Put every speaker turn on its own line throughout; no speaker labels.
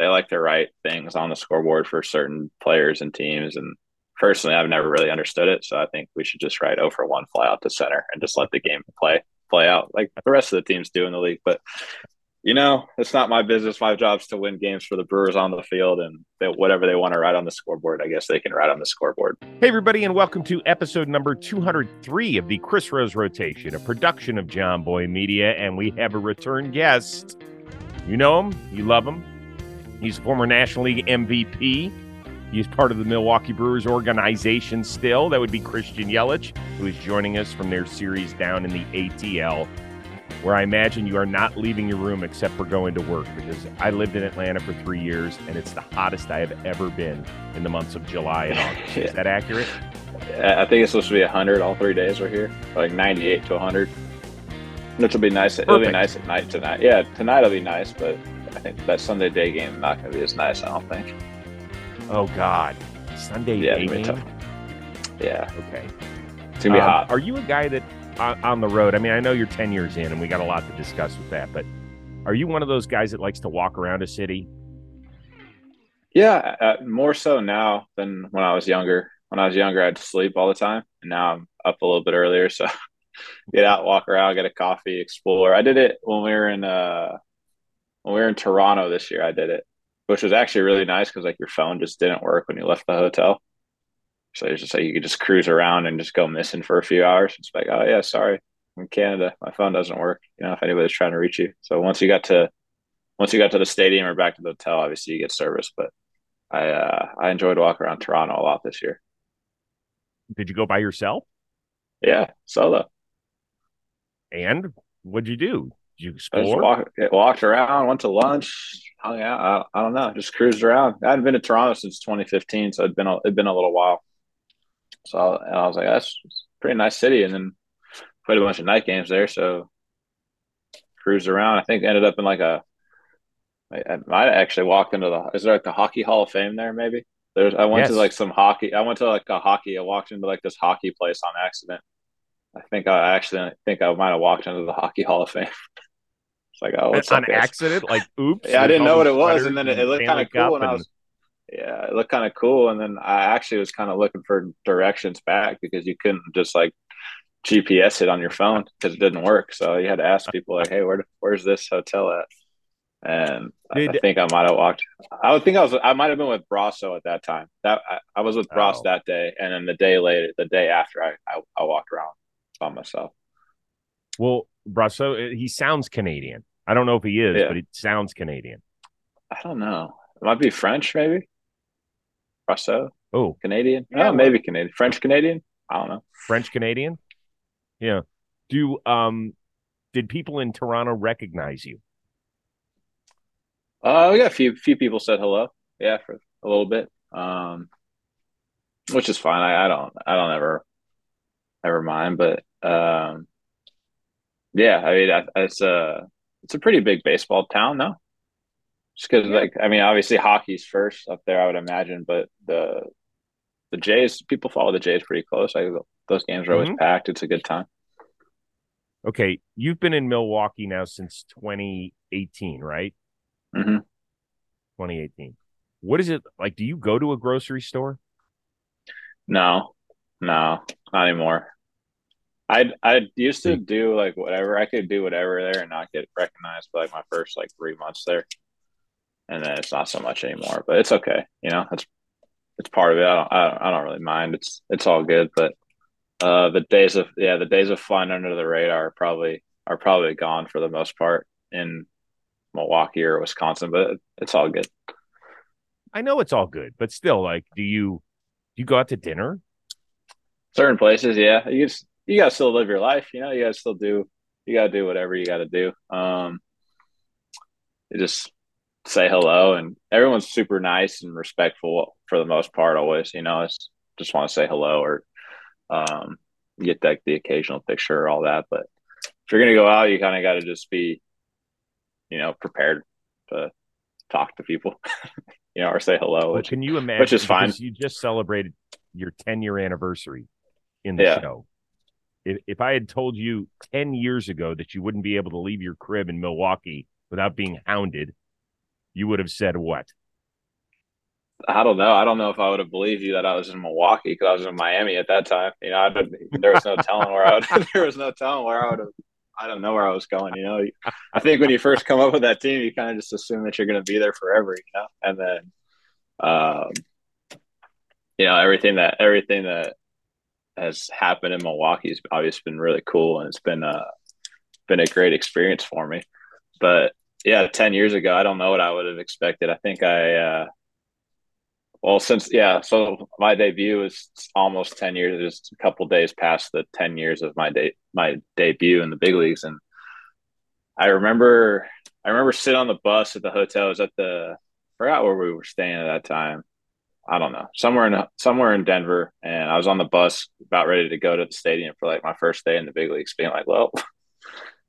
they like to write things on the scoreboard for certain players and teams. And personally, I've never really understood it. So I think we should just write 0 for 1 fly out to center and just let the game play play out like the rest of the teams do in the league. But you know, it's not my business. My job's to win games for the Brewers on the field, and they, whatever they want to write on the scoreboard, I guess they can write on the scoreboard.
Hey, everybody, and welcome to episode number 203 of the Chris Rose Rotation, a production of Jomboy Media, and we have a return guest. You know him, you love him. He's a former National League MVP. He's part of the Milwaukee Brewers organization still. That would be Christian Yelich, who is joining us from their series down in the ATL where I imagine you are not leaving your room except for going to work because I lived in Atlanta for three years and it's the hottest I have ever been in the months of July and August. yeah. Is that accurate?
I think it's supposed to be 100 all three days we're here, like 98 to 100, which will be nice. Perfect. It'll be nice at night tonight. Yeah, tonight will be nice, but I think that Sunday day game is not going to be as nice, I don't think.
Oh, God. Sunday yeah, day game? Tough.
Yeah.
Okay.
It's to be um, hot.
Are you a guy that on the road? I mean, I know you're 10 years in and we got a lot to discuss with that, but are you one of those guys that likes to walk around a city?
Yeah, uh, more so now than when I was younger. When I was younger, I had to sleep all the time, and now I'm up a little bit earlier, so get out, walk around, get a coffee, explore. I did it when we were in uh when we were in Toronto this year. I did it, which was actually really nice because like your phone just didn't work when you left the hotel. So it's just like you could just cruise around and just go missing for a few hours. It's like, oh yeah, sorry, I'm in Canada, my phone doesn't work. You know, if anybody's trying to reach you. So once you got to once you got to the stadium or back to the hotel, obviously you get service. But I uh, I enjoyed walking around Toronto a lot this year.
Did you go by yourself?
Yeah, solo.
And what'd you do? You explore?
I just walk, walked around, went to lunch, hung out. I, I, don't know, just cruised around. I hadn't been to Toronto since 2015, so it'd been a, it'd been a little while. So I was like, that's pretty nice city. And then played a bunch of night games there. So cruised around. I think ended up in like a. I, I might actually walked into the. Is there like the Hockey Hall of Fame there? Maybe there's. I went yes. to like some hockey. I went to like a hockey. I walked into like this hockey place on accident. I think I actually think I might have walked into the Hockey Hall of Fame. it's like oh,
what's on accident? Like oops.
yeah, I didn't know what it was, and then it, it looked kind of cool, and, and I was yeah, it looked kind of cool. And then I actually was kind of looking for directions back because you couldn't just like GPS it on your phone because it didn't work. So you had to ask people like, "Hey, where where's this hotel at?" And I, think I might have walked. I would think I was. I might have been with Brosseau at that time. That I, I was with Bros oh. that day, and then the day later, the day after, I I, I walked around by myself.
Well, Brosseau, he sounds Canadian. I don't know if he is, yeah. but he sounds Canadian.
I don't know. It might be French, maybe. Russo.
Oh,
Canadian. Yeah, oh, maybe Canadian. French Canadian. I don't know.
French Canadian. Yeah. Do um, did people in Toronto recognize you?
Uh, yeah, a few few people said hello. Yeah, for a little bit. Um, which is fine. I, I don't I don't ever ever mind, but um, yeah, I mean, it's a it's a pretty big baseball town, though. Just because, yeah. like, I mean, obviously hockey's first up there, I would imagine, but the the Jays, people follow the Jays pretty close. Like those games are always mm-hmm. packed. It's a good time.
Okay, you've been in Milwaukee now since 2018, right?
Mm-hmm.
2018. What is it like? Do you go to a grocery store?
No, no, not anymore. I I used to do like whatever I could do whatever there and not get recognized. for like my first like three months there, and then it's not so much anymore. But it's okay, you know. It's it's part of it. I don't, I don't, I don't really mind. It's it's all good. But uh, the days of yeah, the days of flying under the radar are probably are probably gone for the most part in Milwaukee or Wisconsin. But it's all good.
I know it's all good, but still, like, do you do you go out to dinner?
Certain places, yeah. You just you gotta still live your life. You know, you gotta still do you gotta do whatever you gotta do. Um, just say hello and everyone's super nice and respectful for the most part always you know it's just want to say hello or um, get like the occasional picture or all that but if you're gonna go out you kind of got to just be you know prepared to talk to people you know or say hello
which, can you imagine
which is fine
you just celebrated your 10 year anniversary in the yeah. show if, i had told you 10 years ago that you wouldn't be able to leave your crib in milwaukee without being hounded you would have said what?
I don't know. I don't know if I would have believed you that I was in Milwaukee because I was in Miami at that time. You know, I there was no telling where I would. there was no telling where I would have. I don't know where I was going. You know, I think when you first come up with that team, you kind of just assume that you're going to be there forever. You know, and then, um, you know, everything that everything that has happened in Milwaukee has obviously been really cool, and it's been a been a great experience for me. But yeah, ten years ago, I don't know what I would have expected. I think I. Uh, well, since yeah, so my debut is almost ten years. Just a couple days past the ten years of my day my debut in the big leagues, and I remember I remember sitting on the bus at the hotel. I was at the I forgot where we were staying at that time. I don't know somewhere in somewhere in Denver, and I was on the bus about ready to go to the stadium for like my first day in the big leagues, being like, well.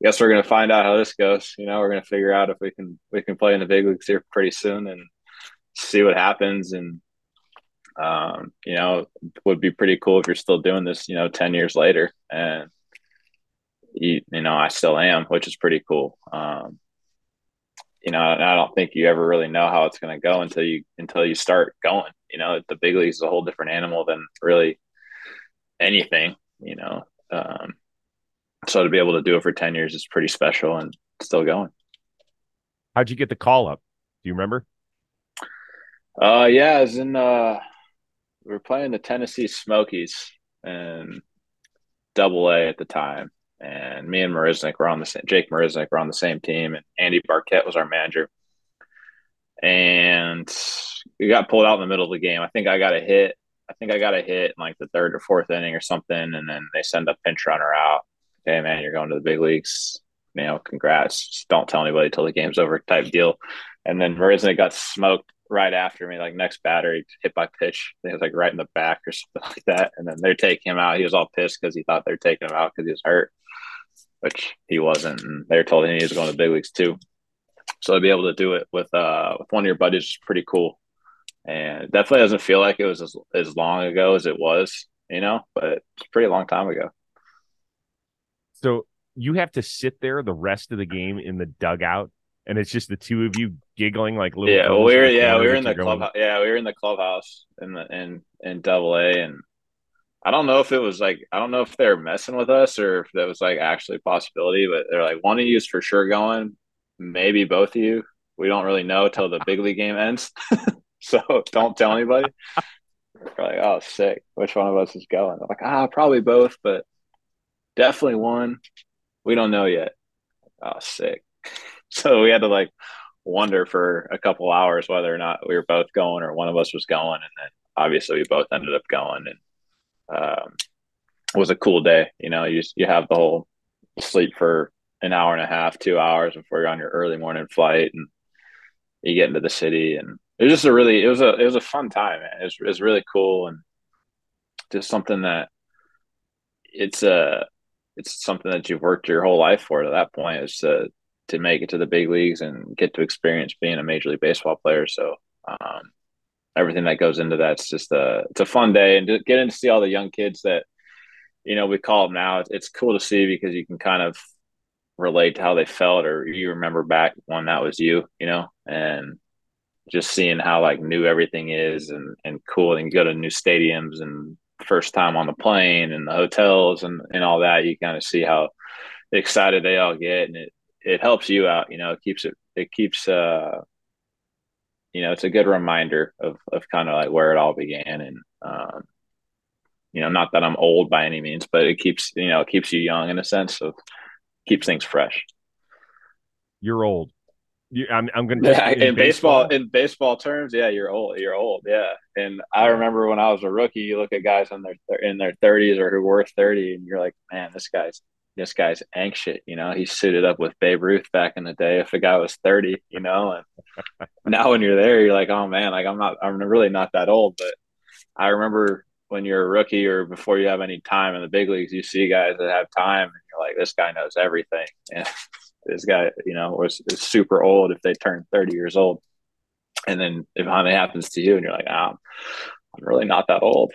Guess we're gonna find out how this goes. You know, we're gonna figure out if we can we can play in the big leagues here pretty soon, and see what happens. And um, you know, would be pretty cool if you're still doing this, you know, 10 years later. And, you, you know, I still am, which is pretty cool. Um, you know, I don't think you ever really know how it's going to go until you, until you start going, you know, the big leagues is a whole different animal than really anything, you know. Um, so to be able to do it for 10 years is pretty special and still going.
How'd you get the call up? Do you remember?
Uh, yeah, as in, uh, we were playing the Tennessee Smokies and Double A at the time, and me and Marisnick were on the same. Jake Marisnick were on the same team, and Andy Barkett was our manager. And we got pulled out in the middle of the game. I think I got a hit. I think I got a hit in like the third or fourth inning or something, and then they send a pinch runner out. Hey man, you're going to the big leagues. You know, congrats. Just don't tell anybody till the game's over, type deal. And then Marisnick got smoked right after me, like next batter, he hit by pitch. It was like right in the back or something like that. And then they're taking him out. He was all pissed because he thought they're taking him out because he was hurt, which he wasn't. And they were told him he was going to the big leagues too. So to be able to do it with uh with one of your buddies is pretty cool. And it definitely doesn't feel like it was as, as long ago as it was, you know, but it's pretty long time ago.
So you have to sit there the rest of the game in the dugout and it's just the two of you giggling like little.
Yeah, we were yeah we were in the club. Yeah, we were in the clubhouse in the in in Double A, and I don't know if it was like I don't know if they're messing with us or if that was like actually a possibility, but they're like one of you is for sure going, maybe both of you. We don't really know till the big league game ends, so don't tell anybody. We're like, oh, sick. Which one of us is going? I'm like, ah, probably both, but definitely one. We don't know yet. Oh, sick. so we had to like wonder for a couple hours whether or not we were both going or one of us was going and then obviously we both ended up going and um, was a cool day you know you you have the whole sleep for an hour and a half two hours before you're on your early morning flight and you get into the city and it was just a really it was a it was a fun time man. it was, it was really cool and just something that it's a uh, it's something that you've worked your whole life for at that point is to to make it to the big leagues and get to experience being a major league baseball player. So um, everything that goes into that's just a it's a fun day and to get in to see all the young kids that you know we call them now. It's, it's cool to see because you can kind of relate to how they felt or you remember back when that was you, you know, and just seeing how like new everything is and and cool and go to new stadiums and first time on the plane and the hotels and and all that you kind of see how excited they all get and it it helps you out. You know, it keeps it it keeps uh you know it's a good reminder of of kind of like where it all began and um you know not that I'm old by any means, but it keeps you know it keeps you young in a sense of keeps things fresh.
You're old. You, I'm I'm gonna
yeah, in, in baseball, baseball in baseball terms, yeah, you're old. You're old, yeah. And I remember when I was a rookie, you look at guys in their in their 30s or who were 30, and you're like, man, this guy's this guy's anxious. You know, he suited up with Babe Ruth back in the day. If a guy was 30, you know, and now when you're there, you're like, oh man, like I'm not, I'm really not that old. But I remember when you're a rookie or before you have any time in the big leagues, you see guys that have time and you're like, this guy knows everything. And this guy, you know, was, is super old if they turn 30 years old. And then if it happens to you and you're like, oh, I'm really not that old.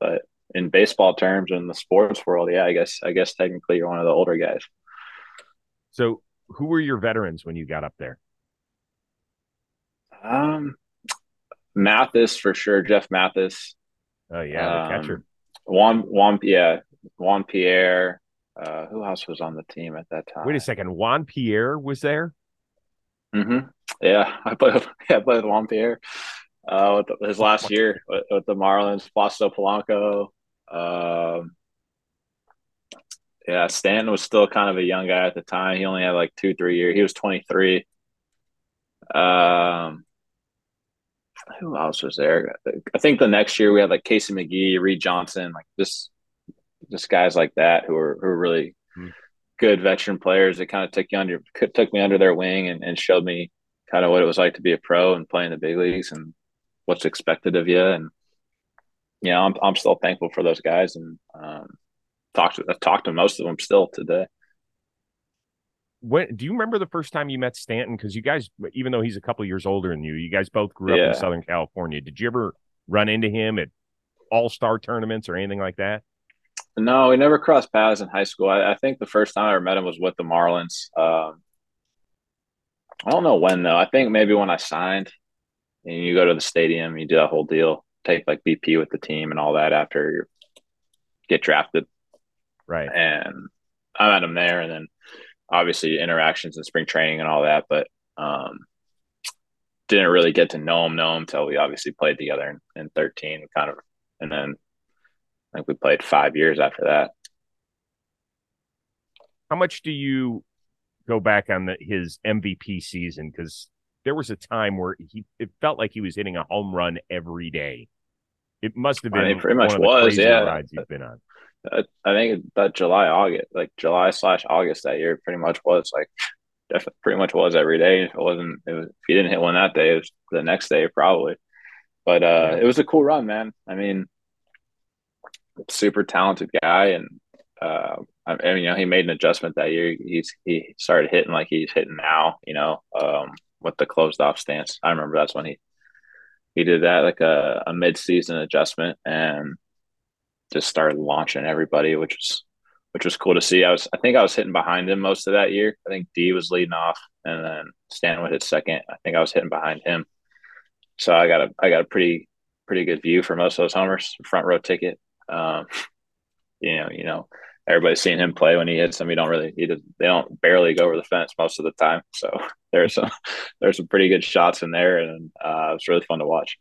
But in baseball terms in the sports world, yeah, I guess I guess technically you're one of the older guys.
So, who were your veterans when you got up there?
Um, Mathis for sure. Jeff Mathis.
Oh yeah, the catcher.
Um, Juan Juan yeah Juan Pierre. Uh, who else was on the team at that time?
Wait a second, Juan Pierre was there.
Mm-hmm. Yeah, I played. With, yeah, I played with Juan Pierre. Uh, with his last year with, with the Marlins, Placido Polanco. Um, yeah, Stanton was still kind of a young guy at the time. He only had like two, three years. He was 23. Um, who else was there? I think the next year we had like Casey McGehee, Reed Johnson, like just just guys like that who were who were really hmm. good veteran players that kind of took you under took me under their wing and, and showed me kind of what it was like to be a pro and play in the big leagues and what's expected of you. And you know, I'm I'm still thankful for those guys and um, talked to I've talked to most of them still today.
When do you remember the first time you met Stanton? Because you guys, even though he's a couple years older than you, you guys both grew up yeah. in Southern California. Did you ever run into him at all star tournaments or anything like that?
No, we never crossed paths in high school. I, I, think the first time I ever met him was with the Marlins. Um, I don't know when though. I think maybe when I signed, and you go to the stadium, you do that whole deal, take like BP with the team and all that after you get drafted.
Right.
And I met him there, and then obviously interactions in spring training and all that, but um, didn't really get to know him, know him until we obviously played together in, in 13, kind of, and then I think we played five years after that.
How much do you go back on the, his MVP season? Because there was a time where he it felt like he was hitting a home run every day. It must have been I mean,
pretty much was, yeah. Rides you've been on. I, I think that July, August, like July slash August that year, pretty much was like definitely pretty much was every day. If it wasn't, it was, if you didn't hit one that day, it was the next day probably. But uh, it was a cool run, man. I mean, super talented guy, and uh, I mean, you know, he made an adjustment that year. He's he started hitting like he's hitting now. You know, um, with the closed off stance. I remember that's when he he did that like a, a mid season adjustment and just started launching everybody, which was which was cool to see. I was I think I was hitting behind him most of that year. I think Dee was leading off, and then Stan would hit second. I think I was hitting behind him, so I got a I got a pretty pretty good view for most of those homers, front row ticket. Um, you know, you know, everybody's seen him play when he hits them. He don't really he does, they don't barely go over the fence most of the time. So there's some there's some pretty good shots in there, and uh, it was really fun to watch.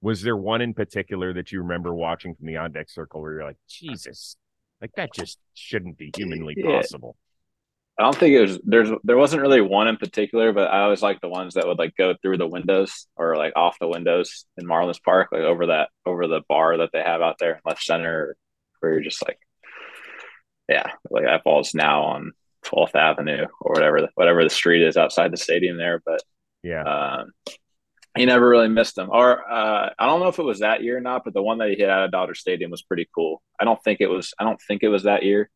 Was there one in particular that you remember watching from the on deck circle where you're like, Jesus, like that just shouldn't be humanly yeah. possible?
I don't think it was there's there wasn't really one in particular, but I always like the ones that would like go through the windows or like off the windows in Marlins Park, like over that over the bar that they have out there left center, where you're just like, yeah, like that falls now on 12th Avenue or whatever whatever the street is outside the stadium there. But
yeah,
um, he never really missed them. Or uh, I don't know if it was that year or not, but the one that he hit out of Dodger Stadium was pretty cool. I don't think it was. I don't think it was that year.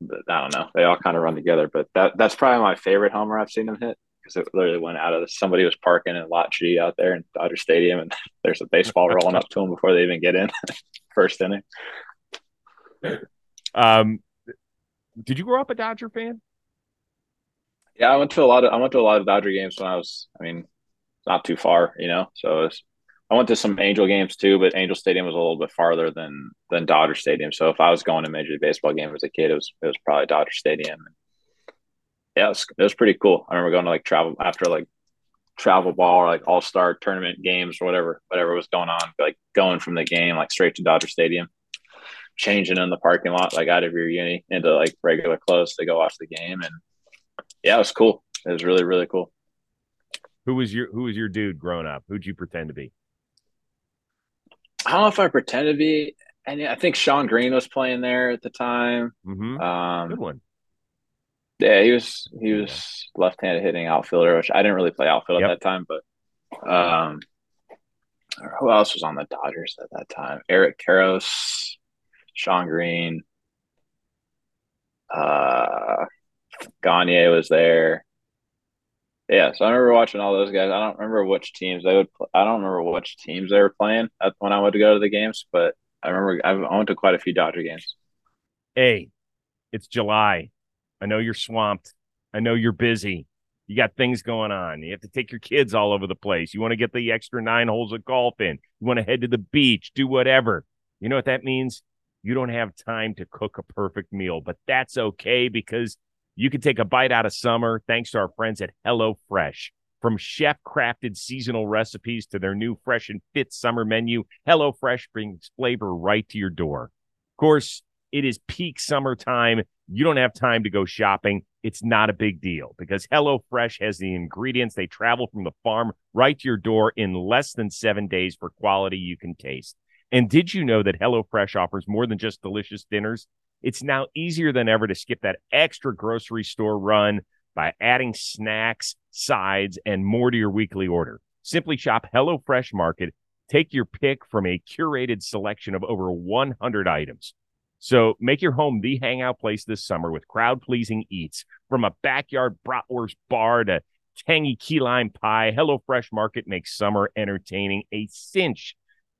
But I don't know. They all kind of run together. But that that's probably my favorite homer I've seen him hit because it literally went out of somebody was parking in lot G out there in Dodger Stadium, and there's a baseball rolling up to him before they even get in first inning.
Um, did you grow up a Dodger fan?
Yeah, I went to a lot of I went to a lot of Dodger games when I was. I mean, not too far, you know. So I went to some Angel games too, but Angel Stadium was a little bit farther than than Dodger Stadium. So if I was going to Major League Baseball game as a kid, it was it was probably Dodger Stadium. Yeah, it was, it was pretty cool. I remember going to like travel after like travel ball or like all star tournament games or whatever whatever was going on, like going from the game like straight to Dodger Stadium, changing in the parking lot like out of your uni into like regular clothes to go watch the game and yeah, it was cool. It was really really cool.
Who was your Who was your dude growing up? Who'd you pretend to be?
I don't know if I pretend to be. And I think Shawn Green was playing there at the time.
Mm-hmm.
Um,
Good one.
Yeah, he was he was yeah. left-handed hitting outfielder, which I didn't really play outfield yep. at that time. But um, who else was on the Dodgers at that time? Eric Karros, Shawn Green, uh, Gagne was there. Yeah, so I remember watching all those guys. I don't remember which teams they would. I don't remember which teams they were playing when I went to go to the games, but I remember I went to quite a few Dodger games.
Hey, it's July. I know you're swamped. I know you're busy. You got things going on. You have to take your kids all over the place. You want to get the extra nine holes of golf in. You want to head to the beach, do whatever. You know what that means? You don't have time to cook a perfect meal, but that's okay because you can take a bite out of summer thanks to our friends at HelloFresh. From chef crafted seasonal recipes to their new fresh and fit summer menu, HelloFresh brings flavor right to your door. Of course, it is peak summertime. You don't have time to go shopping. It's not a big deal because HelloFresh has the ingredients. They travel from the farm right to your door in less than seven days for quality you can taste. And did you know that HelloFresh offers more than just delicious dinners? It's now easier than ever to skip that extra grocery store run by adding snacks, sides, and more to your weekly order. Simply shop HelloFresh Market. Take your pick from a curated selection of over 100 items. So make your home the hangout place this summer with crowd pleasing eats from a backyard bratwurst bar to tangy key lime pie. HelloFresh Market makes summer entertaining a cinch.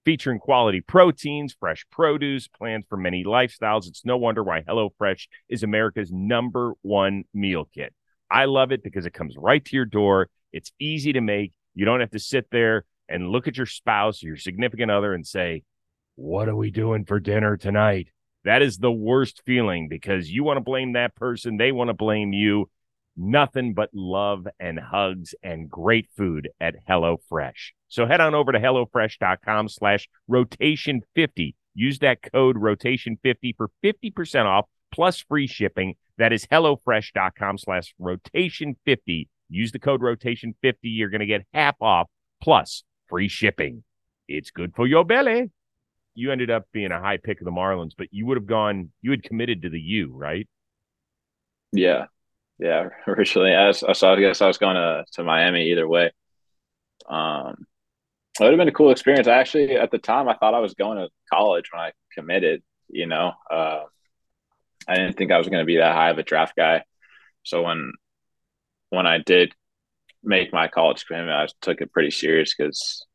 Featuring quality proteins, fresh produce, plans for many lifestyles. It's no wonder why HelloFresh is America's number one meal kit. I love it because it comes right to your door. It's easy to make. You don't have to sit there and look at your spouse or your significant other and say, What are we doing for dinner tonight? That is the worst feeling because you want to blame that person. They want to blame you. Nothing but love and hugs and great food at HelloFresh. So head on over to HelloFresh.com slash rotation 50. Use that code rotation50 for 50% off plus free shipping. That is HelloFresh.com slash rotation 50. Use the code rotation 50. You're going to get half off plus free shipping. It's good for your belly you ended up being a high pick of the Marlins, but you would have gone, you had committed to the U, right?
Yeah. Yeah. Originally, I, saw, I guess I was going to, to Miami either way. Um, it would have been a cool experience. I actually, at the time, I thought I was going to college when I committed, you know, uh, I didn't think I was going to be that high of a draft guy. So when, when I did make my college commitment, I took it pretty serious because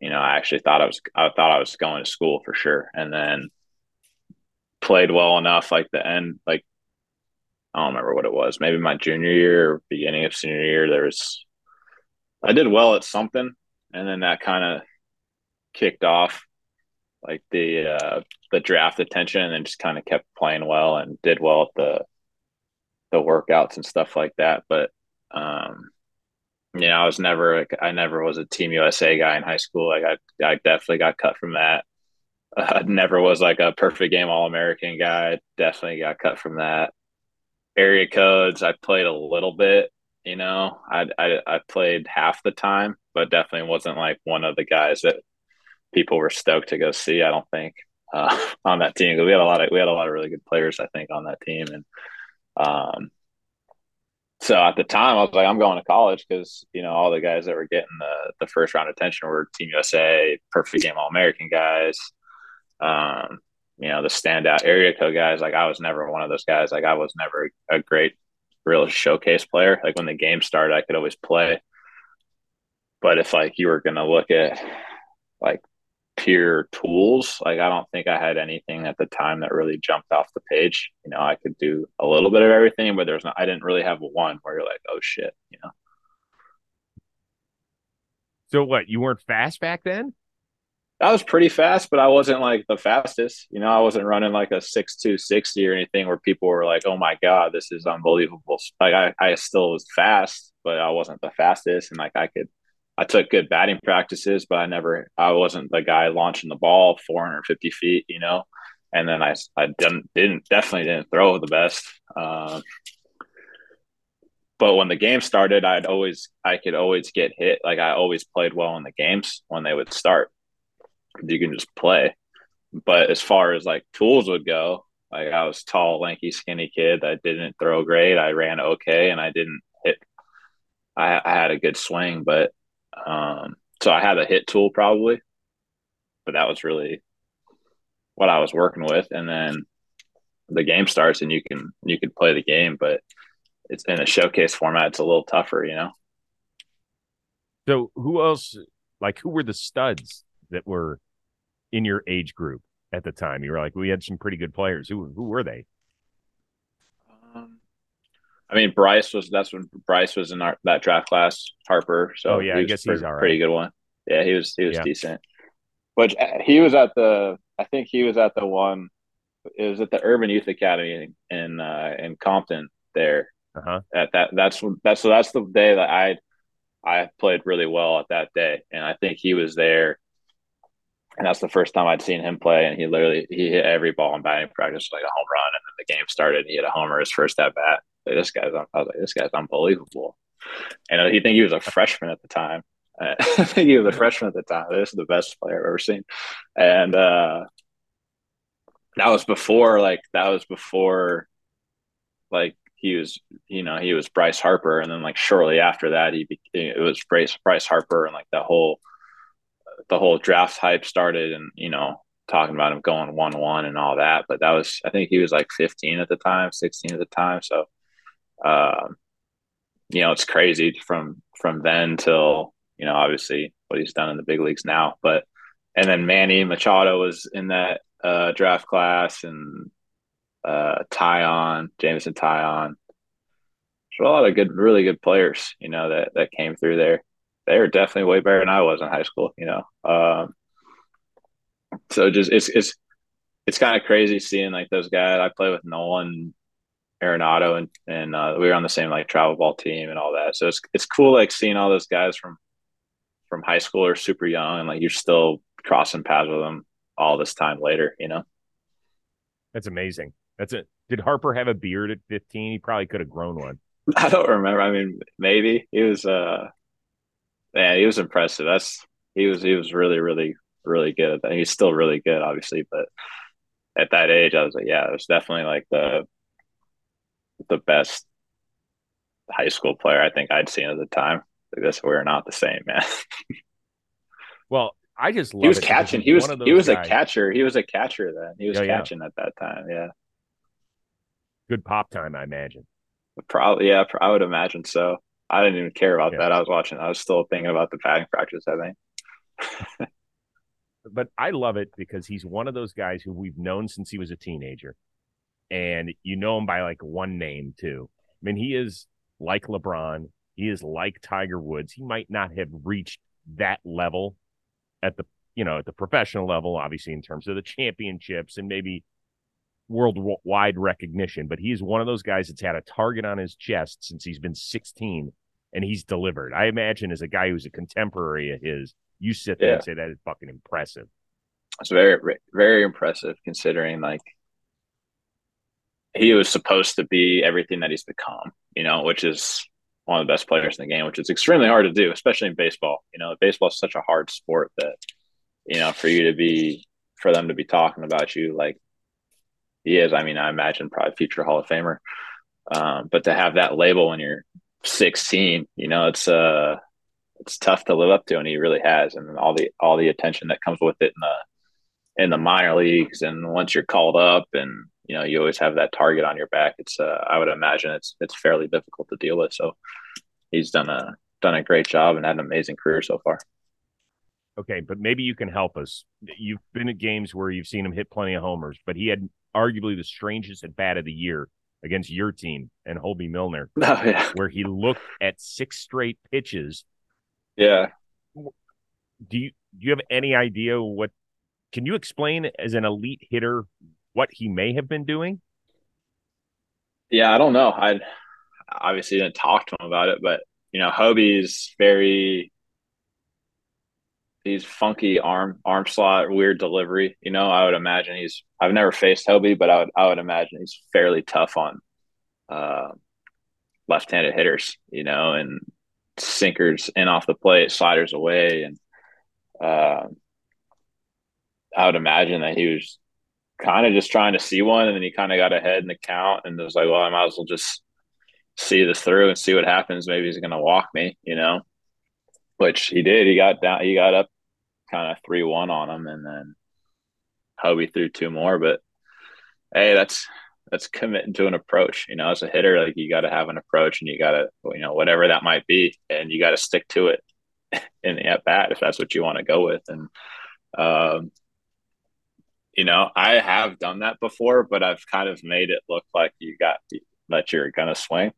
you know, I actually thought I was I thought I was going to school for sure, and then played well enough. Like the end, like I don't remember what it was. Maybe my junior year, beginning of senior year, there was I did well at something, and then that kind of kicked off like the uh, the draft attention, and just kind of kept playing well and did well at the the workouts and stuff like that. But um, you know, I was never like I never was a Team USA guy in high school. Like I, I definitely got cut from that. I never was like a perfect game All American guy. Definitely got cut from that. Area codes, I played a little bit. You know, I, I I played half the time, but definitely wasn't like one of the guys that people were stoked to go see. I don't think uh, on that team we had a lot of we had a lot of really good players. I think on that team, and um, so at the time, I was like, I'm going to college because you know all the guys that were getting the the first round attention were Team USA, perfect game All American guys. Um, you know the standout area code guys. Like I was never one of those guys. Like I was never a great real showcase player. Like when the game started, I could always play. But if like you were gonna look at like pure tools. Like I don't think I had anything at the time that really jumped off the page. You know, I could do a little bit of everything, but there's not. I didn't really have one where you're like, oh shit, you know.
So what? You weren't fast back then?
I was pretty fast, but I wasn't like the fastest. You know, I wasn't running like a six two sixty or anything where people were like, "Oh my god, this is unbelievable." Like I, I still was fast, but I wasn't the fastest, and like I could I took good batting practices, but I never, I wasn't the guy launching the ball 450 feet, you know. And then I, I didn't, didn't definitely didn't throw the best. Uh, but when the game started, I'd always, I could always get hit. Like I always played well in the games when they would start. You can just play. But as far as like tools would go, like I was tall, lanky, skinny kid that didn't throw great. I ran okay, and I didn't hit. I, I had a good swing, but um, so I had a hit tool probably, but that was really what I was working with. And then the game starts and you can you can play the game, but it's in a showcase format. It's a little tougher, you know.
So who else? Like who were the studs that were in your age group at the time? You were like, we had some pretty good players. Who who were they?
Um, I mean, Bryce was that's when Bryce was in our, that draft class. Harper, so
oh yeah, I guess he's all right.
Pretty good one. Yeah, he was he was yeah. decent. But he was at the I think he was at the one. It was at the Urban Youth Academy in in, uh, in Compton there.
Uh-huh.
At that that's that's so that's the day that I I played really well at that day, and I think he was there. And that's the first time I'd seen him play, and he literally he hit every ball in batting practice like a home run, and then the game started, and he hit a homer his first at bat. Like, this guy's I was like, this guy's unbelievable. And he think he was a freshman at the time. I think he was a freshman at the time. This is the best player I've ever seen. And uh, that was before, like, that was before, like, he was, you know, he was Bryce Harper. And then, like, shortly after that, he it was Bryce, Bryce Harper. And, like, the whole, the whole draft hype started and, you know, talking about him going 1 1 and all that. But that was, I think he was like 15 at the time, 16 at the time. So, um, you know, it's crazy from from then till you know, obviously what he's done in the big leagues now. But and then Manny Machado was in that uh, draft class, and uh, Taillon, Jameson Taillon. There's a lot of good, really good players, you know, that that came through there. They were definitely way better than I was in high school, you know. Um, so just it's it's it's kind of crazy seeing like those guys. I play with Nolan Arenado and and uh, we were on the same like travel ball team and all that. So it's it's cool like seeing all those guys from from high school are super young and like you're still crossing paths with them all this time later, you know.
That's amazing. That's it. Did Harper have a beard at 15? He probably could have grown one.
I don't remember. I mean, maybe he was. uh Man, he was impressive. That's he was. He was really, really, really good at that. He's still really good, obviously, but at that age, I was like, yeah, it was definitely like the the best high school player I think I'd seen at the time. Like this, we're not the same, man.
well, I just
he was catching. He was he was guys. a catcher. He was a catcher then. He was oh, catching yeah. at that time. Yeah.
Good pop time, I imagine.
Probably, yeah. I would imagine so. I didn't even care about yeah. that. I was watching. I was still thinking about the batting practice. I think.
but I love it because he's one of those guys who we've known since he was a teenager and you know him by like one name too. I mean, he is like LeBron. He is like Tiger Woods. He might not have reached that level at the you know at the professional level, obviously in terms of the championships and maybe worldwide recognition. But he is one of those guys that's had a target on his chest since he's been 16, and he's delivered. I imagine as a guy who's a contemporary of his, you sit there yeah. and say that is fucking impressive.
It's very very impressive considering like he was supposed to be everything that he's become, you know, which is one of the best players in the game, which is extremely hard to do, especially in baseball. You know, baseball is such a hard sport that, you know, for you to be, for them to be talking about you like he is, I mean, I imagine probably future Hall of Famer. Um, but to have that label when you're 16, you know, it's, uh, it's tough to live up to, and he really has, and all the all the attention that comes with it in the in the minor leagues, and once you're called up, and you know you always have that target on your back it's uh, i would imagine it's it's fairly difficult to deal with. So he's done a done a great job and had an amazing career so far.
Okay but maybe you can help us. You've been at games where you've seen him hit plenty of homers but he had arguably the strangest at bat of the year against your team and Hoby Milner,
oh, yeah.
where he looked at six straight pitches.
Yeah.
Do you do you have any idea what? Can you explain as an elite hitter what he may have been doing?
Yeah, I don't know. I obviously didn't talk to him about it, but you know, Hoby's very he's funky arm arm slot, weird delivery. You know, I would imagine he's I've never faced Hoby, but I would I would imagine he's fairly tough on uh, left-handed hitters. You know, and sinkers in off the plate, sliders away, and uh, I would imagine that he was kind of just trying to see one, and then he kind of got ahead in the count, and was like, well, I might as well just see this through and see what happens. Maybe he's going to walk me, you know, which he did. He got down, he got up kind of three one on them, and then Hoby threw two more. But hey, that's that's committing to an approach. You know, as a hitter, like you got to have an approach, and you got to, you know, whatever that might be, and you got to stick to it in the at bat if that's what you want to go with. And um, you know, I have done that before, but I've kind of made it look like you got that you're gonna swing.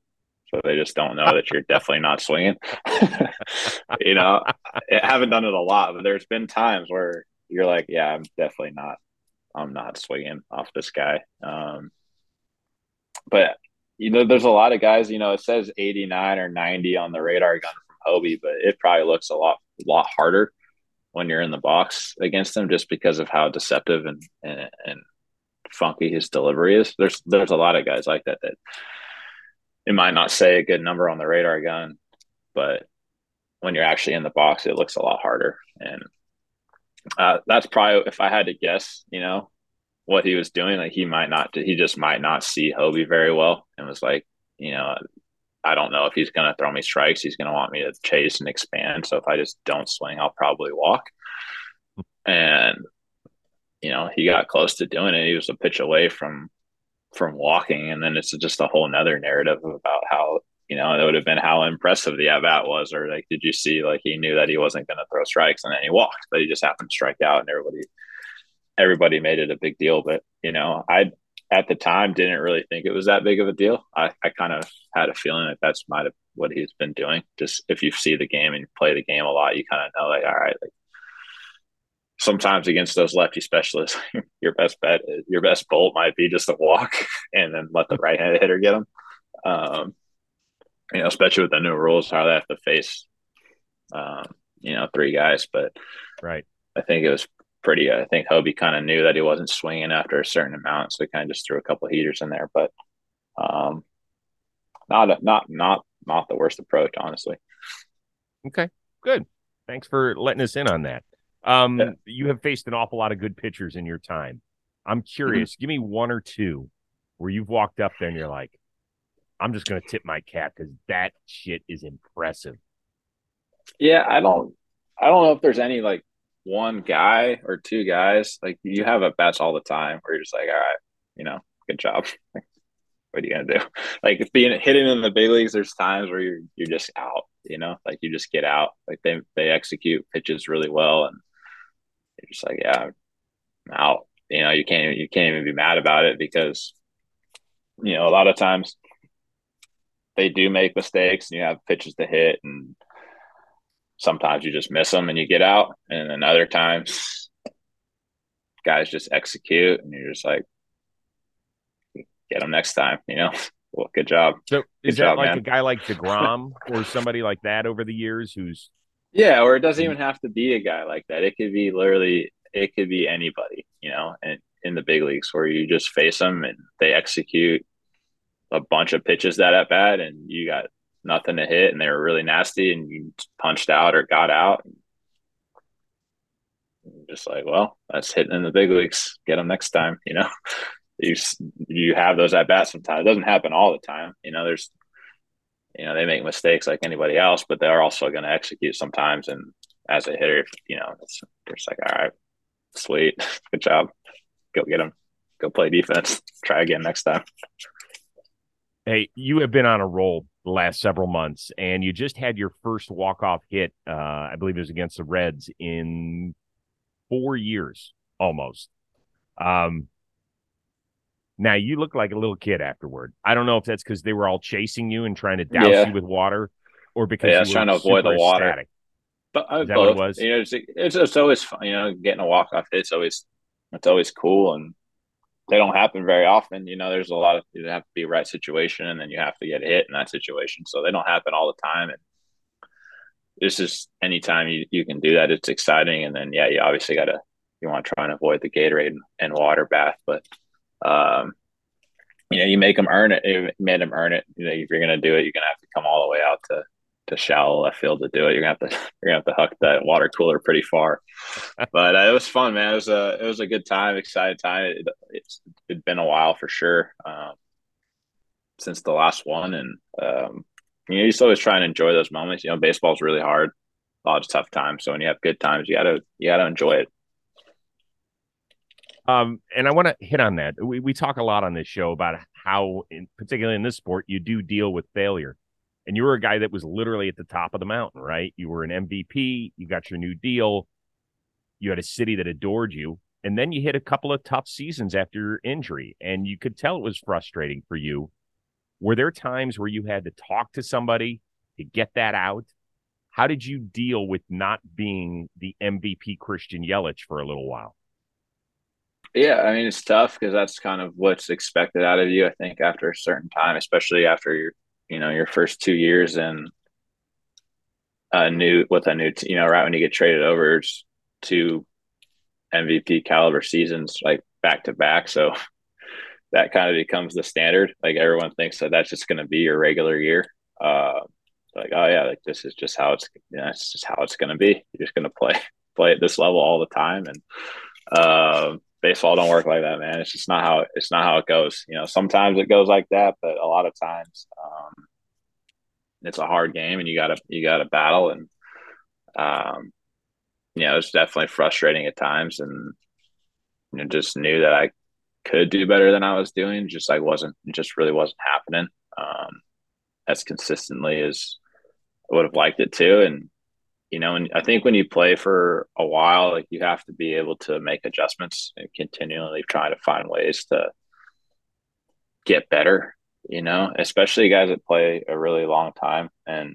So they just don't know that you're definitely not swinging. you know, I haven't done it a lot, but there's been times where you're like, yeah, I'm definitely not, I'm not swinging off this guy. Um, but you know, there's a lot of guys. You know, it says 89 or 90 on the radar gun from Hoby, but it probably looks a lot, lot harder when you're in the box against them, just because of how deceptive and and, and funky his delivery is. There's there's a lot of guys like that that it might not say a good number on the radar gun, but when you're actually in the box, it looks a lot harder. And uh, that's probably if I had to guess, you know, what he was doing, like he might not, he just might not see Hoby very well, and was like, you know, I don't know if he's going to throw me strikes. He's going to want me to chase and expand. So if I just don't swing, I'll probably walk. And you know, he got close to doing it. He was a pitch away from from walking, and then it's just a whole nother narrative about how you know it would have been how impressive the at bat was, or like, did you see like he knew that he wasn't going to throw strikes, and then he walked, but he just happened to strike out, and everybody everybody made it a big deal. But you know, I at the time didn't really think it was that big of a deal. I, I kind of had a feeling that that's might have what he's been doing. Just if you see the game and you play the game a lot, you kind of know like, all right, like sometimes against those lefty specialists, your best bet, your best bolt might be just to walk and then let the right handed hitter get them. Um, you know, especially with the new rules, how they have to face, um, you know, three guys. But
right,
I think it was pretty. I think Hoby kind of knew that he wasn't swinging after a certain amount, so he kind of just threw a couple of heaters in there. But um, not not not not the worst approach, honestly.
Okay, good. Thanks for letting us in on that. Um, yeah. you have faced an awful lot of good pitchers in your time. I'm mm-hmm. curious. Mm-hmm. Give me one or two where you've walked up there and you're like, I'm just going to tip my cap because that shit is impressive.
Yeah, I don't, I don't know if there's any like one guy or two guys. Like you have at bats all the time where you're just like, all right, you know, good job. what are you gonna do? Like being hitting in the big leagues, there's times where you're you're just out. You know, like you just get out. Like they they execute pitches really well, and you're just like, yeah, I'm out. You know, you can't even, you can't even be mad about it because, you know, a lot of times they do make mistakes and you have pitches to hit and sometimes you just miss them and you get out. And then other times guys just execute and you're just like, get them next time, you know? Well, good job.
So is good that job, like man. a guy like DeGrom or somebody like that over the years who's
yeah, or it doesn't even have to be a guy like that. It could be literally, it could be anybody, you know, and in the big leagues where you just face them and they execute a bunch of pitches that at bat and you got nothing to hit and they were really nasty and you punched out or got out. Just like, well, that's hitting in the big leagues. Get them next time, you know. you you have those at bats sometimes. It doesn't happen all the time. You know, there's you know, they make mistakes like anybody else, but they're also going to execute sometimes. And as a hitter, you know, it's just like, all right, sweet, good job, go get them, go play defense, try again next time.
Hey, you have been on a roll the last several months, and you just had your first walk off hit. Uh, I believe it was against the Reds in four years almost. Um, now you look like a little kid afterward. I don't know if that's because they were all chasing you and trying to douse yeah. you with water, or because
yeah, I was trying to avoid the water. Ecstatic. But
uh, Is that both. what it was?
You know, it's, it's, it's always fun. You know, getting a walk off it's always it's always cool, and they don't happen very often. You know, there's a lot of you have to be right situation, and then you have to get hit in that situation. So they don't happen all the time, and this is anytime you you can do that, it's exciting. And then yeah, you obviously got to you want to try and avoid the Gatorade and, and water bath, but um, you know, you make them earn it. You made them earn it. You know, if you're going to do it, you're going to have to come all the way out to to shallow left field to do it. You're gonna have to you're gonna have to huck that water cooler pretty far. but uh, it was fun, man. It was a it was a good time, excited time. It, it's it'd been a while for sure um, since the last one, and um, you know, you just always try and enjoy those moments. You know, baseball's really hard, a lot of tough times. So when you have good times, you gotta you gotta enjoy it.
Um, and I want to hit on that. We, we talk a lot on this show about how, in, particularly in this sport, you do deal with failure. And you were a guy that was literally at the top of the mountain, right? You were an MVP. You got your new deal. You had a city that adored you. And then you hit a couple of tough seasons after your injury. And you could tell it was frustrating for you. Were there times where you had to talk to somebody to get that out? How did you deal with not being the MVP Christian Yelich for a little while?
Yeah, I mean it's tough because that's kind of what's expected out of you. I think after a certain time, especially after your you know your first two years in a new with a new you know right when you get traded over to MVP caliber seasons like back to back. So that kind of becomes the standard. Like everyone thinks that that's just going to be your regular year. Uh, like oh yeah, like this is just how it's you know, it's just how it's going to be. You're just going to play play at this level all the time and. Uh, baseball don't work like that, man. It's just not how it's not how it goes. You know, sometimes it goes like that, but a lot of times um, it's a hard game, and you gotta you gotta battle. And um, you know, it's definitely frustrating at times, and you know, just knew that I could do better than I was doing. Just like wasn't just really wasn't happening um, as consistently as I would have liked it to, and you know, and I think when you play for a while, like you have to be able to make adjustments and continually try to find ways to get better, you know, especially guys that play a really long time and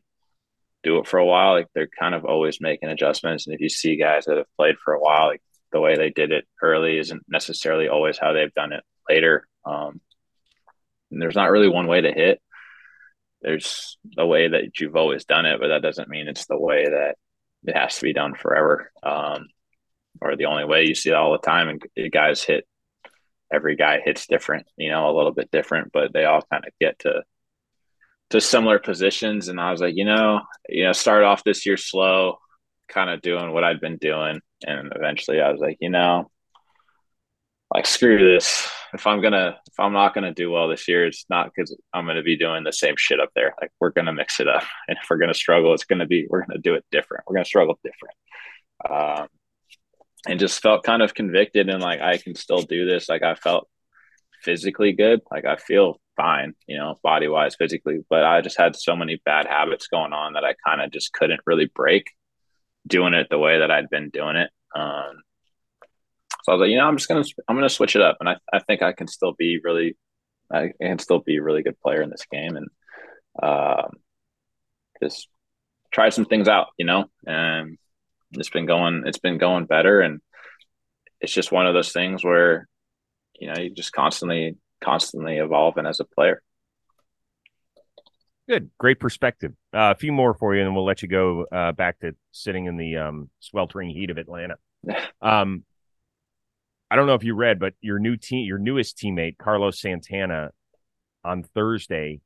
do it for a while, like they're kind of always making adjustments. And if you see guys that have played for a while, like the way they did it early isn't necessarily always how they've done it later. Um, and there's not really one way to hit there's a way that you've always done it, but that doesn't mean it's the way that it has to be done forever. Um, or the only way you see it all the time. And guys hit, every guy hits different, you know, a little bit different, but they all kind of get to to similar positions. And I was like, you know, you know, start off this year slow, kind of doing what I'd been doing, and eventually I was like, you know, like screw this. If i'm gonna if i'm not gonna do well this year it's not because i'm gonna be doing the same shit up there. Like we're gonna mix it up. And if we're gonna struggle it's gonna be we're gonna do it different. We're gonna struggle different. Um, and just felt kind of convicted and like i can still do this. Like i felt physically good. Like i feel fine you know body wise physically. But i just had so many bad habits going on that i kind of just couldn't really break doing it the way that i'd been doing it. Um, so I was like, you know, I'm just gonna I'm gonna switch it up, and I I think I can still be really I can still be a really good player in this game, and um, just try some things out, you know, and it's been going it's been going better, and it's just one of those things where you know you just constantly constantly evolving as a player.
Good, great perspective. Uh, a few more for you, and we'll let you go uh, back to sitting in the um, sweltering heat of Atlanta. Um, I don't know if you read, but your new team, your newest teammate, Carlos Santana, on Thursday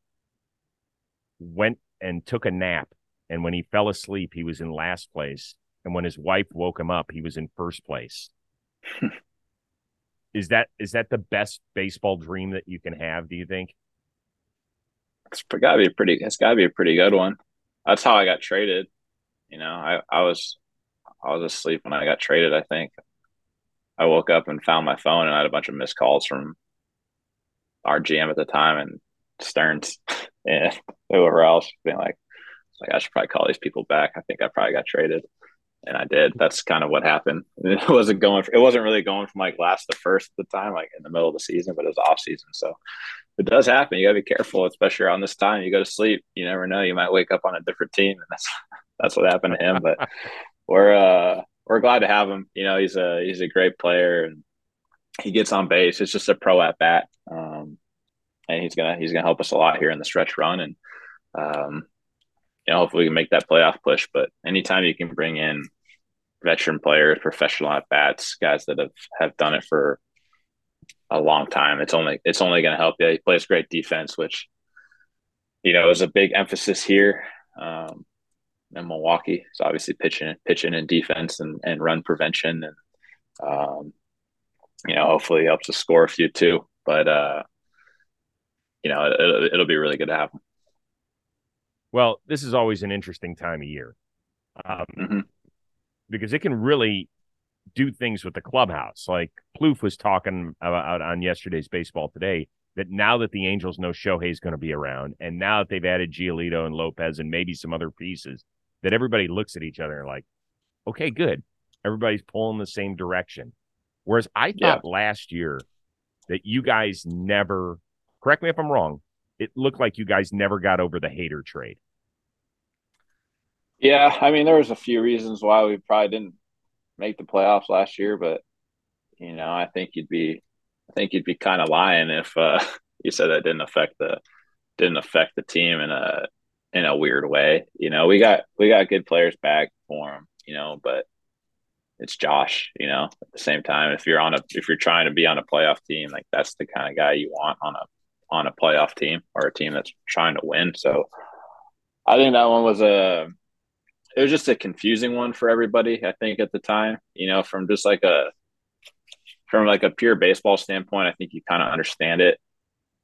went and took a nap. And when he fell asleep, he was in last place. And when his wife woke him up, he was in first place. is that is that the best baseball dream that you can have? Do you think?
It's got to be a pretty. It's got to be a pretty good one. That's how I got traded. You know, I I was I was asleep when I got traded. I think I woke up and found my phone and I had a bunch of missed calls from our GM at the time and Stearns and whoever else being like, like I should probably call these people back. I think I probably got traded, and I did. That's kind of what happened. It wasn't going. For, it wasn't really going from like last to first at the time, like in the middle of the season, but it was off season. So it does happen. You got to be careful, especially around this time. You go to sleep. You never know. You might wake up on a different team, and that's that's what happened to him. But we're uh we're glad to have him. You know, he's a he's a great player and he gets on base. It's just a pro at bat, um, and he's gonna he's gonna help us a lot here in the stretch run. And um, you know, hopefully we can make that playoff push. But anytime you can bring in veteran players, professional at bats, guys that have have done it for a long time, it's only it's only to help you. He plays great defense, which you know is a big emphasis here. Um, in Milwaukee. So obviously pitching, pitching and defense and, and run prevention and, um, you know, hopefully helps us score a few too. But, uh, you know, it, it'll be really good to have him.
Well, this is always an interesting time of year um, mm-hmm. because it can really do things with the clubhouse. Like Plouffe was talking about on yesterday's baseball today that now that the Angels know Shohei's going to be around, and now that they've added Giolito and Lopez and maybe some other pieces, that everybody looks at each other like, okay, good. Everybody's pulling the same direction. Whereas I thought yeah. last year that you guys never, correct me if I'm wrong, it looked like you guys never got over the Hader trade.
Yeah, I mean, there was a few reasons why we probably didn't make the playoffs last year, but you know, I think you'd be, I think you'd be kind of lying if uh, you said that didn't affect the didn't affect the team in a in a weird way. You know, we got we got good players back for him, you know, but it's Josh, you know, at the same time, if you're on a if you're trying to be on a playoff team, like that's the kind of guy you want on a on a playoff team or a team that's trying to win. So I think that one was a it was just a confusing one for everybody, I think, at the time. You know, from just like a from like a pure baseball standpoint, I think you kind of understand it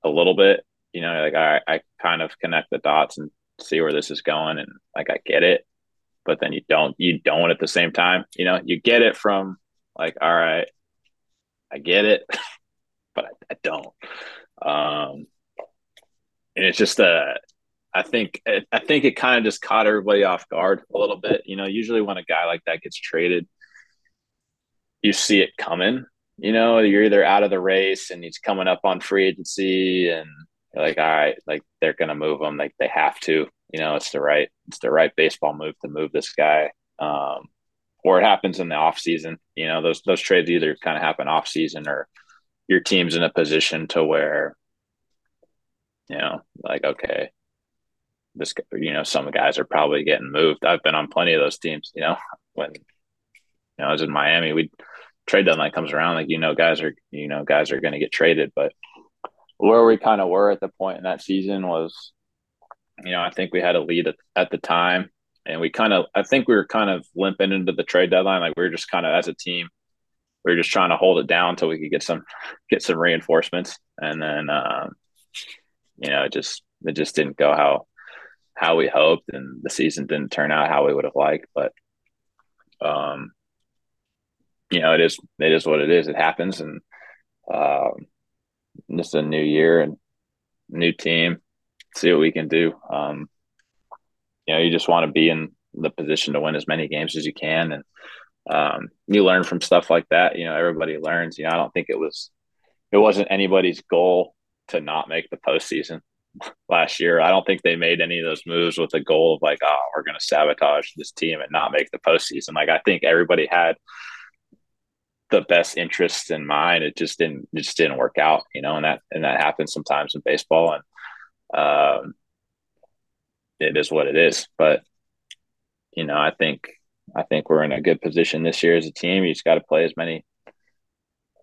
a little bit. You know, like I, I kind of connect the dots and see where this is going and like I get it but then you don't you don't at the same time you know? You get it from like all right i get it but I, I, don't. Um and it's just uh i think i think it kind of just caught everybody off guard a little bit you know? Usually when a guy like that gets traded you see it coming you know? You're either out of the race and he's coming up on free agency and like all right like they're gonna move him like they have to you know it's the right it's the right baseball move to move this guy um, or it happens in the off season you know those those trades either kind of happen off season or your team's in a position to where you know like okay this you know some guys are probably getting moved. I've been on plenty of those teams you know when you know i was in miami we trade deadline comes around like you know guys are you know guys are going to get traded but where we kind of were at the point in that season was you know, I think we had a lead at, at the time, and we kind of, I think we were kind of limping into the trade deadline. Like we were just kind of as a team, we were just trying to hold it down until we could get some get some reinforcements, and then, um, you know, it just it just didn't go how how we hoped, and the season didn't turn out how we would have liked. But, um, you know, it is it is what it is. It happens, and um, just a new year and new team see what we can do. Um, you know, you just want to be in the position to win as many games as you can, and um, you learn from stuff like that. You know, everybody learns. You know, I don't think it was it wasn't anybody's goal to not make the postseason last year. I don't think they made any of those moves with the goal of like, oh, we're going to sabotage this team and not make the postseason. Like, I think everybody had the best interests in mind. It just didn't, it just didn't work out, you know, and that, and that happens sometimes in baseball. And, um, it is what it is. But you know, I think I think we're in a good position this year as a team. You just got to play as many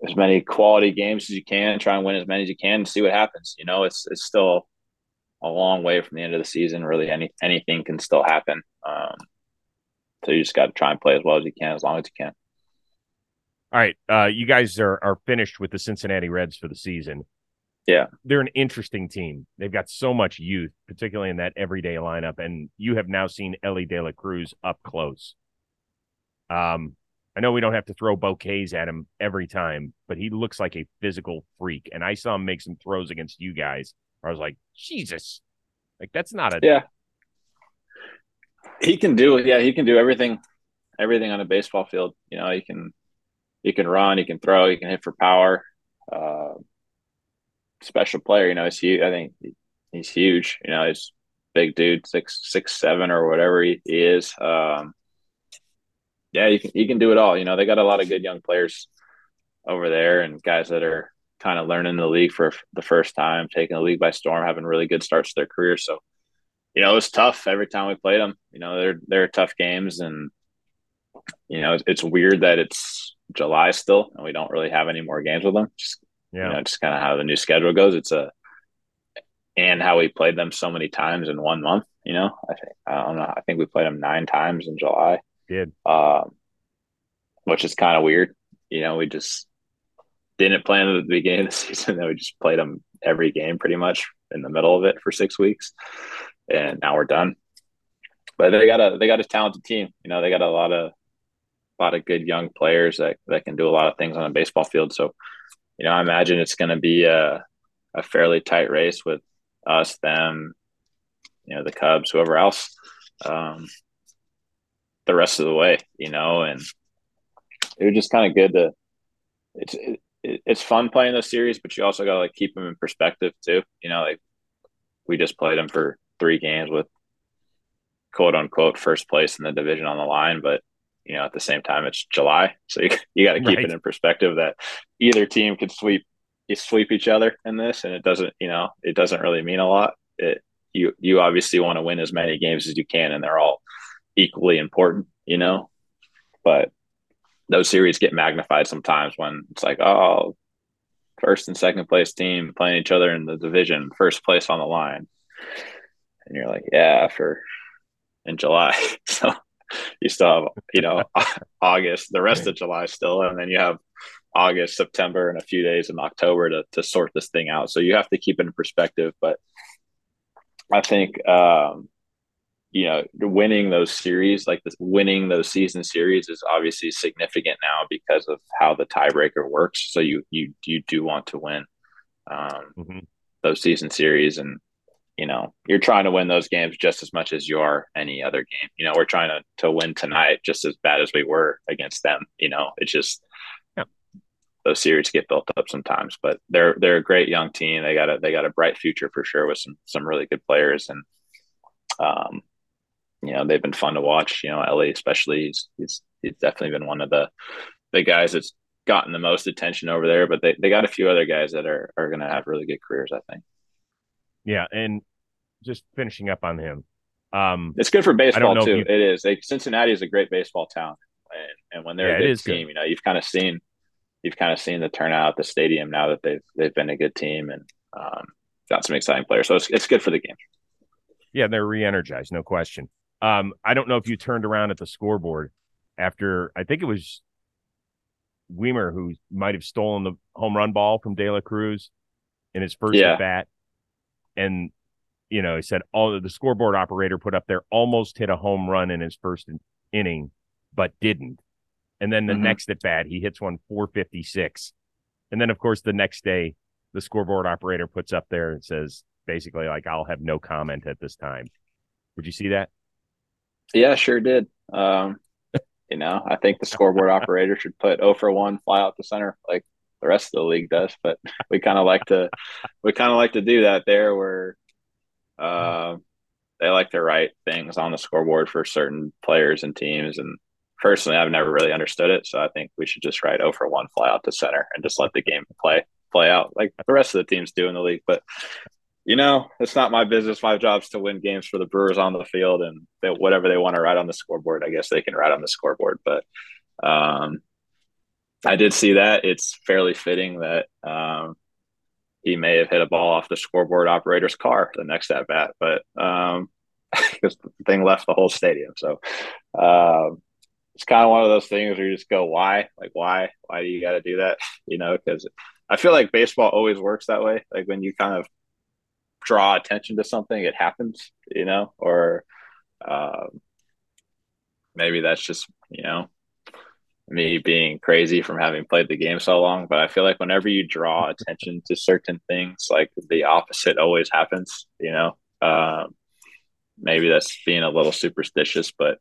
as many quality games as you can, try and win as many as you can, and see what happens. You know, it's it's still a long way from the end of the season. Really, any anything can still happen. Um, so you just got to try and play as well as you can, as long as you can.
All right, uh, you guys are are finished with the Cincinnati Reds for the season.
Yeah.
They're an interesting team. They've got so much youth, particularly in that everyday lineup. And you have now seen Elly De La Cruz up close. Um, I know we don't have to throw bouquets at him every time, but he looks like a physical freak. And I saw him make some throws against you guys. I was like, Jesus, like that's not a
yeah. He can do it. Yeah, he can do everything, everything on a baseball field. You know, he can, he can run, he can throw, he can hit for power. Uh, special player. You know, he's huge. I think he's huge. You know, he's big dude, six six seven or whatever he, he is. Um, yeah, you can you can do it all. You know, they got a lot of good young players over there and guys that are kind of learning the league for the first time, taking the league by storm, having really good starts to their career. So, you know, it was tough every time we played them. You know, they're they're tough games, and you know, it's, it's weird that it's July still, and we don't really have any more games with them. Just yeah. You know, just kind of how the new schedule goes. It's a and how we played them so many times in one month. You know, I think I don't know. I think we played them nine times in July.
Did
um, which is kind of weird. You know, we just didn't plan at the beginning of the season. That we just played them every game pretty much in the middle of it for six weeks, and now we're done. But they got a they got a talented team. You know, they got a lot of a lot of good young players that that can do a lot of things on a baseball field. So you know, I imagine it's going to be a, a fairly tight race with us, them, you know, the Cubs, whoever else, um, the rest of the way, you know, and it was just kind of good to, it's, it, it's fun playing the series, but you also got to like keep them in perspective too. You know, like we just played them for three games with quote unquote first place in the division on the line, but you know, at the same time, it's July, so you, you got to keep right. it in perspective that either team could sweep you sweep each other in this, and it doesn't, you know, it doesn't really mean a lot. It you you obviously want to win as many games as you can, and they're all equally important, you know. But those series get magnified sometimes when it's like, oh, first and second place team playing each other in the division, first place on the line, and you're like, yeah, for in July, so you still have you know August, the rest of July still, and then you have August, September, and a few days in October to to sort this thing out. So you have to keep it in perspective. But I think um, you know winning those series, like this, winning those season series, is obviously significant now because of how the tiebreaker works. So you you you do want to win um, mm-hmm. those season series and you know, you're trying to win those games just as much as you are any other game. You know, we're trying to to win tonight just as bad as we were against them. You know, it's just yeah. those series get built up sometimes, but they're they're a great young team. They got a they got a bright future for sure with some some really good players and um you know they've been fun to watch. You know, Elly especially he's he's, he's definitely been one of the the guys that's gotten the most attention over there. But they, they got a few other guys that are are going to have really good careers. I think.
Yeah, and just finishing up on him. Um,
it's good for baseball too. You... It is. They, Cincinnati is a great baseball town, and, and when they're yeah, a good team, good. you know, you've kind of seen, you've kind of seen the turnout at the stadium now that they've they've been a good team and um, got some exciting players. So it's it's good for the game.
Yeah, they're re-energized, no question. Um, I don't know if you turned around at the scoreboard after I think it was Wiemer who might have stolen the home run ball from De La Cruz in his first yeah. at bat, and you know, he said all the scoreboard operator put up there almost hit a home run in his first inning, but didn't. And then the mm-hmm. next at bat, he hits one 456. And then, of course, the next day, the scoreboard operator puts up there and says basically, like, I'll have no comment at this time. Did you see that?
Yeah, sure did. Um, you know, I think the scoreboard operator should put 0 for 1 fly out the center like the rest of the league does. But we kind of like to, we kind of like to do that there where uh, they like to write things on the scoreboard for certain players and teams. And personally, I've never really understood it. So I think we should just write 0 for 1 fly out to center and just let the game play play out like the rest of the teams do in the league. But you know, it's not my business. My job's to win games for the Brewers on the field, and they, whatever they want to write on the scoreboard, I guess they can write on the scoreboard. But um, I did see that. It's fairly fitting that um, he may have hit a ball off the scoreboard operator's car the next at bat, but um, because the thing left the whole stadium. So um, it's kind of one of those things where you just go, why? Like, why? Why do you got to do that? You know, because I feel like baseball always works that way. Like when you kind of draw attention to something, it happens. You know, or um, maybe that's just you know me being crazy from having played the game so long, but I feel like whenever you draw attention to certain things, like the opposite always happens, you know. Um, maybe that's being a little superstitious, but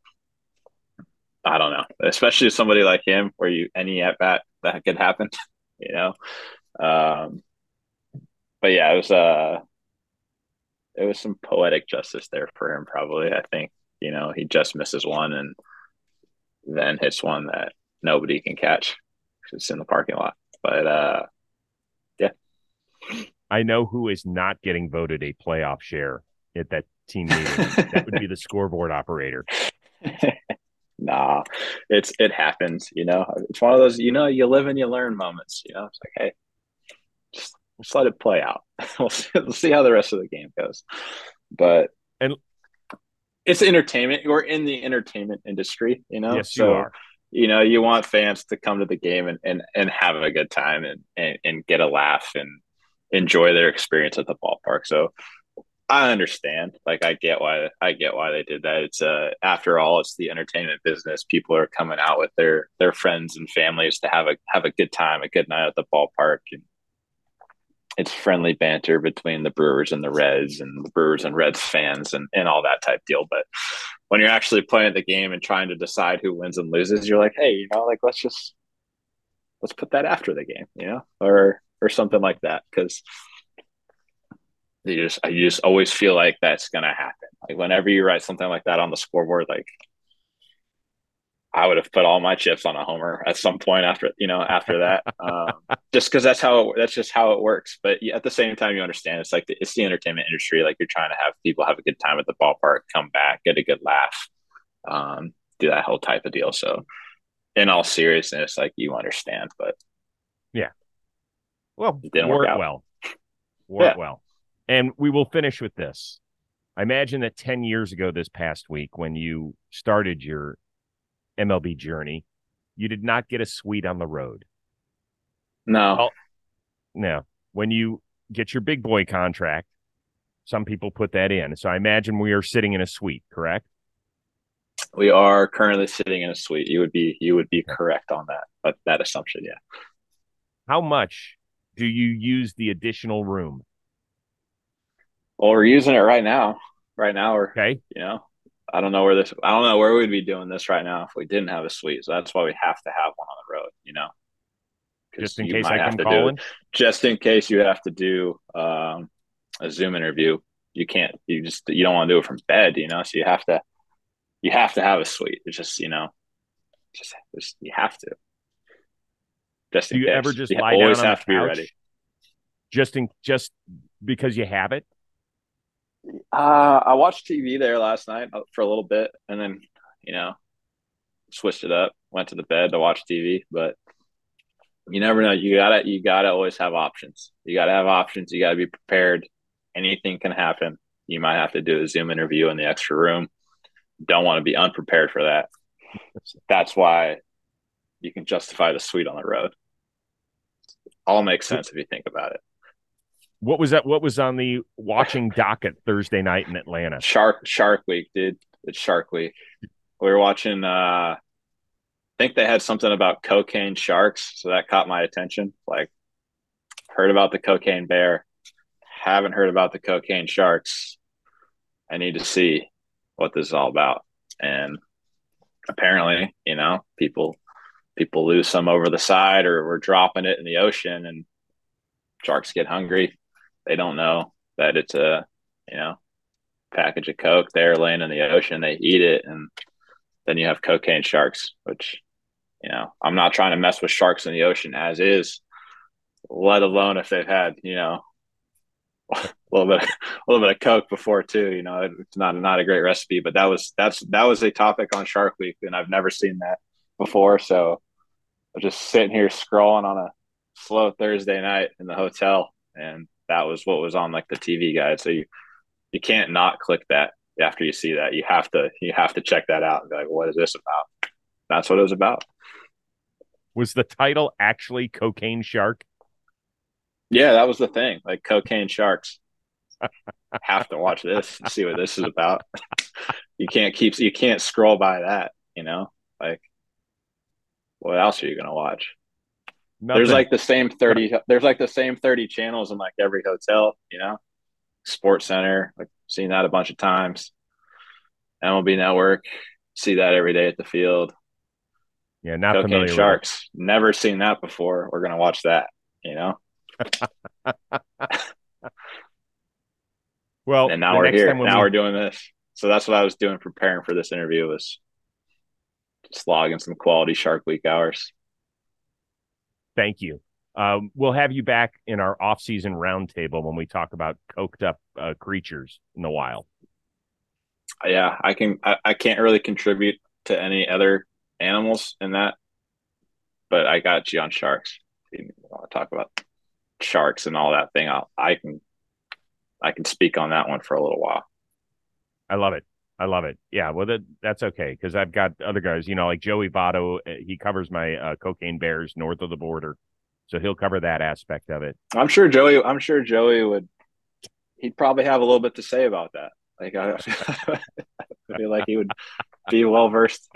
I don't know. Especially somebody like him, where you any at bat that could happen, you know. Um, but yeah, it was uh it was some poetic justice there for him. Probably, I think you know he just misses one and then hits one that nobody can catch. It's in the parking lot. But uh, yeah.
I know who is not getting voted a playoff share at that team meeting. that would be the scoreboard operator.
nah, it's it happens. You know, it's one of those. You know, you live and you learn moments. You know, it's like, hey, just, just let it play out. we'll, see, we'll see how the rest of the game goes. But
and
it's entertainment. We're in the entertainment industry. You know,
yes, so, you are
you know, you want fans to come to the game and, and, and have a good time and, and, and get a laugh and enjoy their experience at the ballpark. So I understand. Like I get why I get why they did that. It's uh after all, it's the entertainment business. People are coming out with their their friends and families to have a have a good time, a good night at the ballpark, and it's friendly banter between the Brewers and the Reds and the Brewers and Reds fans and, and all that type deal. But when you're actually playing the game and trying to decide who wins and loses, you're like, hey, you know, like let's just let's put that after the game, you know, or or something like that. Because you just you just always feel like that's gonna happen. Like whenever you write something like that on the scoreboard, like I would have put all my chips on a homer at some point after you know after that, um, just because that's how it, that's just how it works. But at the same time, you understand it's like the, it's the entertainment industry. Like you're trying to have people have a good time at the ballpark, come back, get a good laugh, um, do that whole type of deal. So, in all seriousness, like you understand, but
yeah, well,
it didn't
work
out.
well, work
Yeah.
well, and we will finish with this. I imagine that ten years ago, this past week, when you started your MLB journey, you did not get a suite on the road.
No,
Oh. No, when you get your big boy contract, some people put that in. So I imagine we are sitting in a suite, correct?
we are currently sitting in a suite. You would be you would be correct on that, but that assumption, yeah.
How much do you use the additional room?
Well, we're using it right now. Right now, we're
Okay.
you know, I don't know where this. I don't know where we'd be doing this right now if we didn't have a suite. So that's why we have to have one on the road. You know,
Just in case I
have
come
to do-
calling.
just in case you have to do um, a Zoom interview. You can't. You just you don't want to do it from bed. You know, so you have to. You have to have a suite. It's just you know, just, just you have to. Just
Do you
case.
ever just
You
lie down
always
on
have
the
to be
couch?
ready.
Just in just because you have it?
Uh, I watched TV there last night uh, for a little bit, and then you know, switched it up. Went to the bed to watch TV, but you never know. You gotta, you gotta always have options. You gotta have options. You gotta be prepared. Anything can happen. You might have to do a Zoom interview in the extra room. Don't want to be unprepared for that. That's why you can justify the suite on the road. All makes sense if you think about it.
What was that? What was on the watching docket Thursday night in Atlanta?
Shark Shark Week, dude. It's Shark Week. We were watching uh I think they had something about cocaine sharks, so that caught my attention. Like heard about the cocaine bear, haven't heard about the cocaine sharks. I need to see what this is all about. And apparently, you know, people people lose some over the side or we're dropping it in the ocean and sharks get hungry. They don't know that it's a, you know, package of coke. There laying in the ocean they eat it and then you have cocaine sharks which you know i'm not trying to mess with sharks in the ocean as is let alone if they've had you know a little bit a little bit of coke before too you know it's not not a great recipe but that was that's that was a topic on shark week and i've never seen that before so i'm just sitting here scrolling on a slow thursday night in the hotel and that was what was on like the tv guide so you you can't not click that after you see that. You have to you have to check that out and be like, what is this about? That's what it was about.
Was the title actually Cocaine Shark?
Yeah, that was the thing. Like cocaine sharks. have to watch this and see what this is about. you can't keep you can't scroll by that, you know? Like what else are you gonna watch?
Nothing.
There's like the same 30 there's like the same 30 channels in like every hotel, you know? SportsCenter, like seen that a bunch of times. MLB Network, see that every day at the field.
yeah, not
Cocaine
familiar.
Sharks, never seen that before. We're gonna watch that, you know.
Well,
and now we're here. Now
we-
we're doing this. So that's what I was doing preparing for this interview was just logging some quality Shark Week hours.
Thank you. Um, we'll have you back in our off-season roundtable when we talk about coked up uh, creatures in the wild.
Yeah, I can. I, I can't really contribute to any other animals in that, but I got you on sharks. If you want to talk about sharks and all that thing? I'll, I can. I can speak on that one for a little while.
I love it. I love it. Yeah, well, that, that's okay because I've got other guys, you know, like Joey Votto. uh, He covers my uh, cocaine bears north of the border, so he'll cover that aspect of it.
I'm sure Joey. I'm sure Joey would. He'd probably have a little bit to say about that. Like I, I feel like he would be well versed.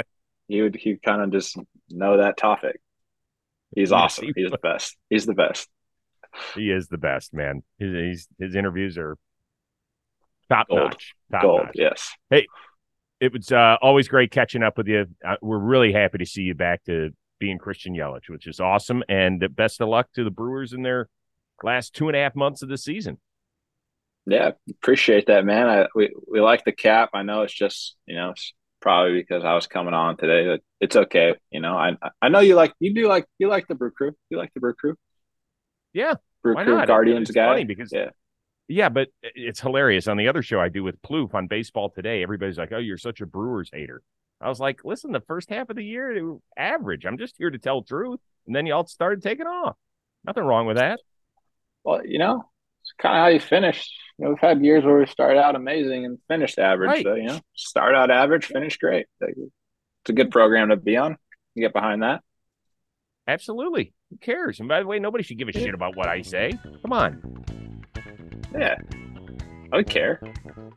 He would. He kind of just know that topic. He's awesome. He's the best. He's the best.
He is the best, man. His his, his interviews are top
Gold.
notch. Top
Gold.
notch.
Yes.
Hey, it was uh, always great catching up with you. Uh, we're really happy to see you back to being Christian Yelich, which is awesome. And best of luck to the Brewers in their last two and a half months of the season.
Yeah, appreciate that, man. I we, we like the cap. I know it's just you know it's probably because I was coming on today. But it's okay. You know, I I know you like you do like you like the brew crew. You like the brew crew.
Yeah,
brew
why
crew
not?
Guardians
it's
guy.
Funny because
yeah,
yeah, but it's hilarious. On the other show I do with Plouffe on Baseball Today, everybody's like, "Oh, you're such a Brewers hater." I was like, "Listen, the first half of the year, were average. I'm just here to tell truth." And then y'all started taking off. Nothing wrong with that.
well, you know, it's kind of how you finish. You know, we've had years where we start out amazing and finished average.
Right.
So you know, start out average, finish great. It's a good program to be on. You get behind that.
Absolutely. Who cares? And by the way, nobody should give a shit about what I say. Come on.
Yeah, I would care,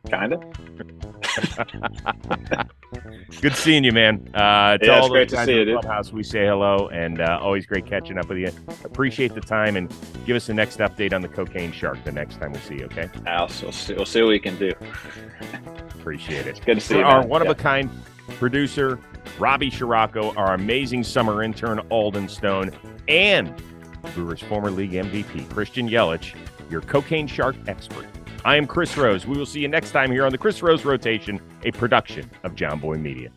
kind of.
Good seeing you, man. Uh, to
Yeah, it's
all
great to see you,
the
dude.
clubhouse, we say hello, and uh, always great catching up with you. Appreciate the time, and give us the next update on the cocaine shark the next time we see you. Okay,
Else, we'll see. We'll see what we can do.
appreciate it.
Good to see
For
you.
our one of a kind producer, Robbie Scirocco, our amazing summer intern, Alden Stone, and Brewers former league MVP, Christian Yelich, your cocaine shark expert. I am Chris Rose. We will see you next time here on the Chris Rose Rotation, a production of Jomboy Media.